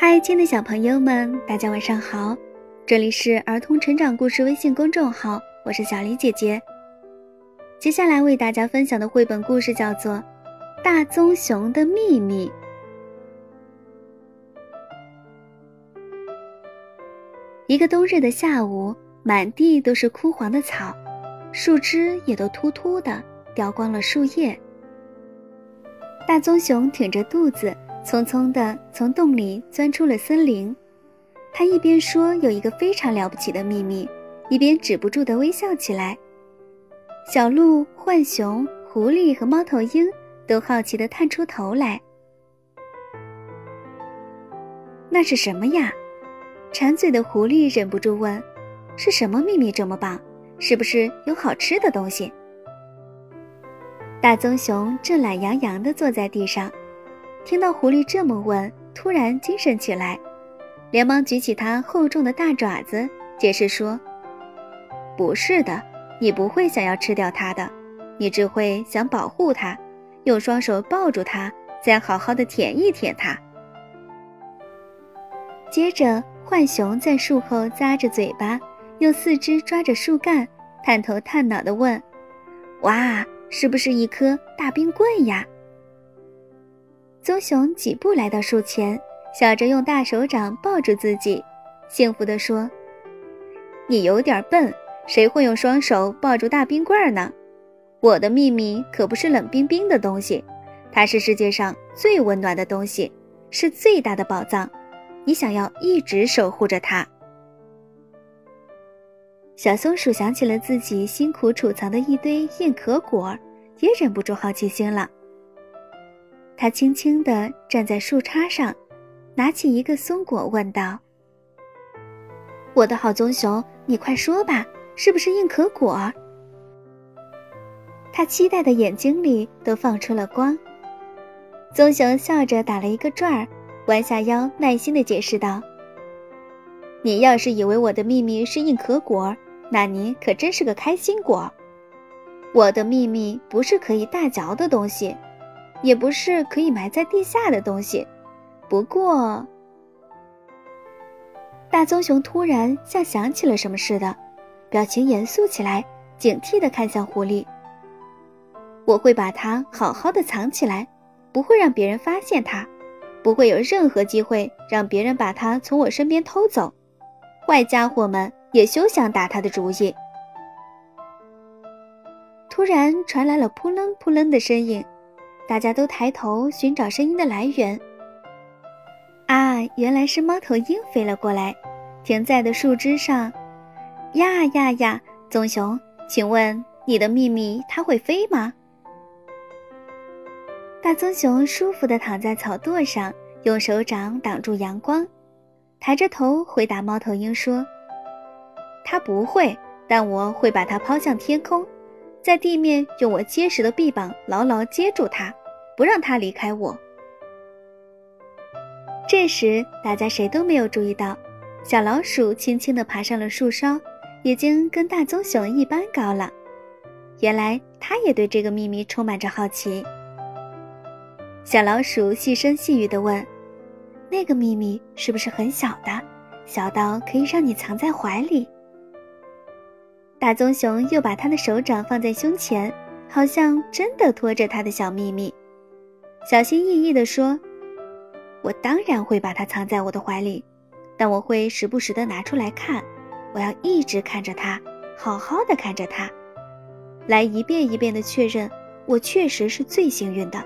嗨，亲爱的小朋友们，大家晚上好！这里是儿童成长故事微信公众号，我是小黎姐姐。接下来为大家分享的绘本故事叫做《大棕熊的秘密》。一个冬日的下午，满地都是枯黄的草，树枝也都秃秃的，掉光了树叶。大棕熊挺着肚子。匆匆地从洞里钻出了森林，他一边说有一个非常了不起的秘密，一边止不住地微笑起来。小鹿、浣熊、狐狸和猫头鹰都好奇地探出头来。那是什么呀？馋嘴的狐狸忍不住问：“是什么秘密这么棒？是不是有好吃的东西？”大棕熊正懒洋洋地坐在地上。听到狐狸这么问，突然精神起来，连忙举起它厚重的大爪子，解释说：“不是的，你不会想要吃掉它的，你只会想保护它，用双手抱住它，再好好的舔一舔它。”接着，浣熊在树后咂着嘴巴，用四肢抓着树干，探头探脑地问：“哇，是不是一颗大冰棍呀？”棕熊几步来到树前，笑着用大手掌抱住自己，幸福地说：“你有点笨，谁会用双手抱住大冰棍呢？我的秘密可不是冷冰冰的东西，它是世界上最温暖的东西，是最大的宝藏。你想要一直守护着它。”小松鼠想起了自己辛苦储藏的一堆硬壳果，也忍不住好奇心了。他轻轻地站在树杈上，拿起一个松果，问道：“我的好棕熊，你快说吧，是不是硬壳果？”他期待的眼睛里都放出了光。棕熊笑着打了一个转儿，弯下腰，耐心地解释道：“你要是以为我的秘密是硬壳果，那你可真是个开心果。我的秘密不是可以大嚼的东西。”也不是可以埋在地下的东西，不过，大棕熊突然像想起了什么似的，表情严肃起来，警惕地看向狐狸。我会把它好好的藏起来，不会让别人发现它，不会有任何机会让别人把它从我身边偷走。坏家伙们也休想打它的主意。突然传来了扑棱扑棱的声音。大家都抬头寻找声音的来源。啊，原来是猫头鹰飞了过来，停在的树枝上。呀呀呀，棕熊，请问你的秘密它会飞吗？大棕熊舒服地躺在草垛上，用手掌挡住阳光，抬着头回答猫头鹰说：“它不会，但我会把它抛向天空。”在地面用我结实的臂膀牢牢接住它，不让它离开我。这时，大家谁都没有注意到，小老鼠轻轻地爬上了树梢，已经跟大棕熊一般高了。原来，它也对这个秘密充满着好奇。小老鼠细声细语地问：“那个秘密是不是很小的，小到可以让你藏在怀里？”大棕熊又把他的手掌放在胸前，好像真的托着他的小秘密，小心翼翼地说：“我当然会把它藏在我的怀里，但我会时不时地拿出来看。我要一直看着它，好好的看着它，来一遍一遍地确认，我确实是最幸运的，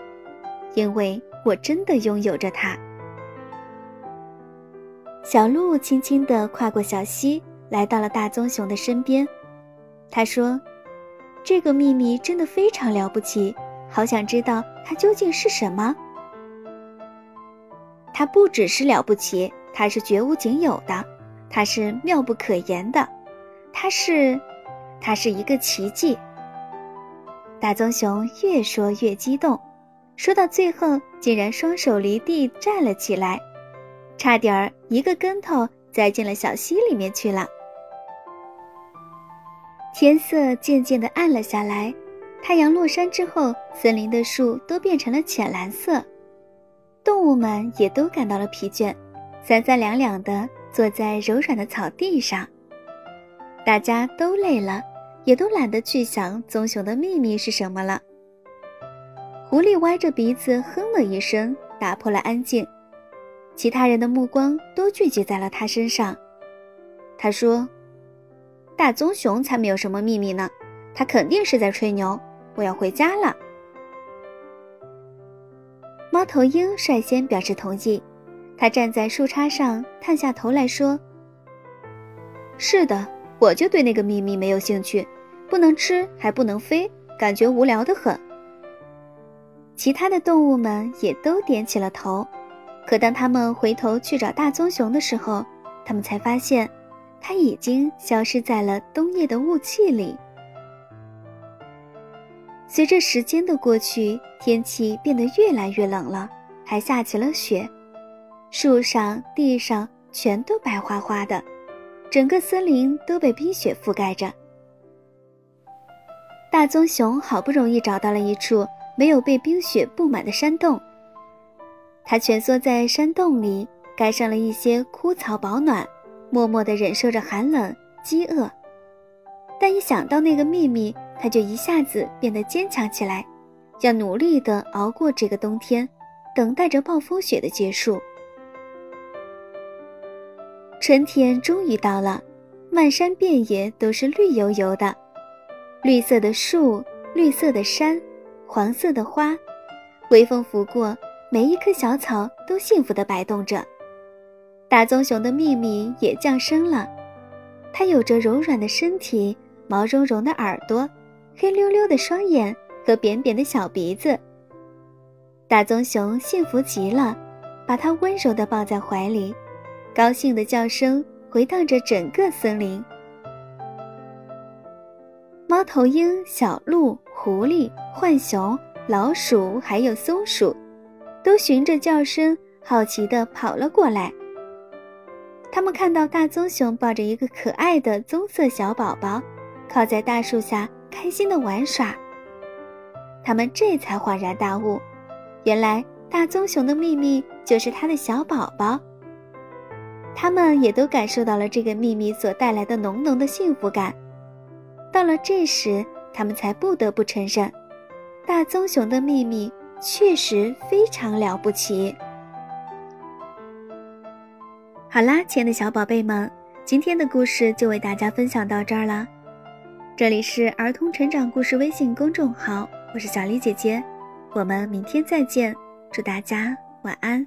因为我真的拥有着它。”小鹿轻轻地跨过小溪，来到了大棕熊的身边。他说：“这个秘密真的非常了不起，好想知道它究竟是什么。它不只是了不起，它是绝无仅有的，它是妙不可言的，它是，它是一个奇迹。”大棕熊越说越激动，说到最后竟然双手离地站了起来，差点儿一个跟头栽进了小溪里面去了。天色渐渐地暗了下来，太阳落山之后，森林的树都变成了浅蓝色，动物们也都感到了疲倦，三三两两地坐在柔软的草地上。大家都累了，也都懒得去想棕熊的秘密是什么了。狐狸歪着鼻子哼了一声，打破了安静。其他人的目光都聚集在了他身上。他说：“大棕熊才没有什么秘密呢，他肯定是在吹牛。我要回家了。”猫头鹰率先表示同意，它站在树杈上，探下头来说：“是的，我就对那个秘密没有兴趣，不能吃还不能飞，感觉无聊的很。”其他的动物们也都点起了头，可当他们回头去找大棕熊的时候，他们才发现，它已经消失在了冬夜的雾气里。随着时间的过去，天气变得越来越冷了，还下起了雪，树上、地上全都白花花的，整个森林都被冰雪覆盖着。大棕熊好不容易找到了一处没有被冰雪布满的山洞，它蜷缩在山洞里，盖上了一些枯草保暖，默默地忍受着寒冷、饥饿。但一想到那个秘密，他就一下子变得坚强起来，要努力地熬过这个冬天，等待着暴风雪的结束。春天终于到了，漫山遍野都是绿油油的，绿色的树，绿色的山，黄色的花，微风拂过，每一棵小草都幸福地摆动着。大棕熊的秘密也降生了，它有着柔软的身体，毛茸茸的耳朵。黑溜溜的双眼和扁扁的小鼻子，大棕熊幸福极了，把它温柔地抱在怀里，高兴的叫声回荡着整个森林。猫头鹰、小鹿、狐狸、浣熊、老鼠还有松鼠，都循着叫声好奇地跑了过来。他们看到大棕熊抱着一个可爱的棕色小宝宝，靠在大树下。开心的玩耍，他们这才恍然大悟，原来大棕熊的秘密就是他的小宝宝。他们也都感受到了这个秘密所带来的浓浓的幸福感。到了这时，他们才不得不承认，大棕熊的秘密确实非常了不起。好啦，亲爱的小宝贝们，今天的故事就为大家分享到这儿啦。这里是儿童成长故事微信公众号，我是小丽姐姐，我们明天再见，祝大家晚安。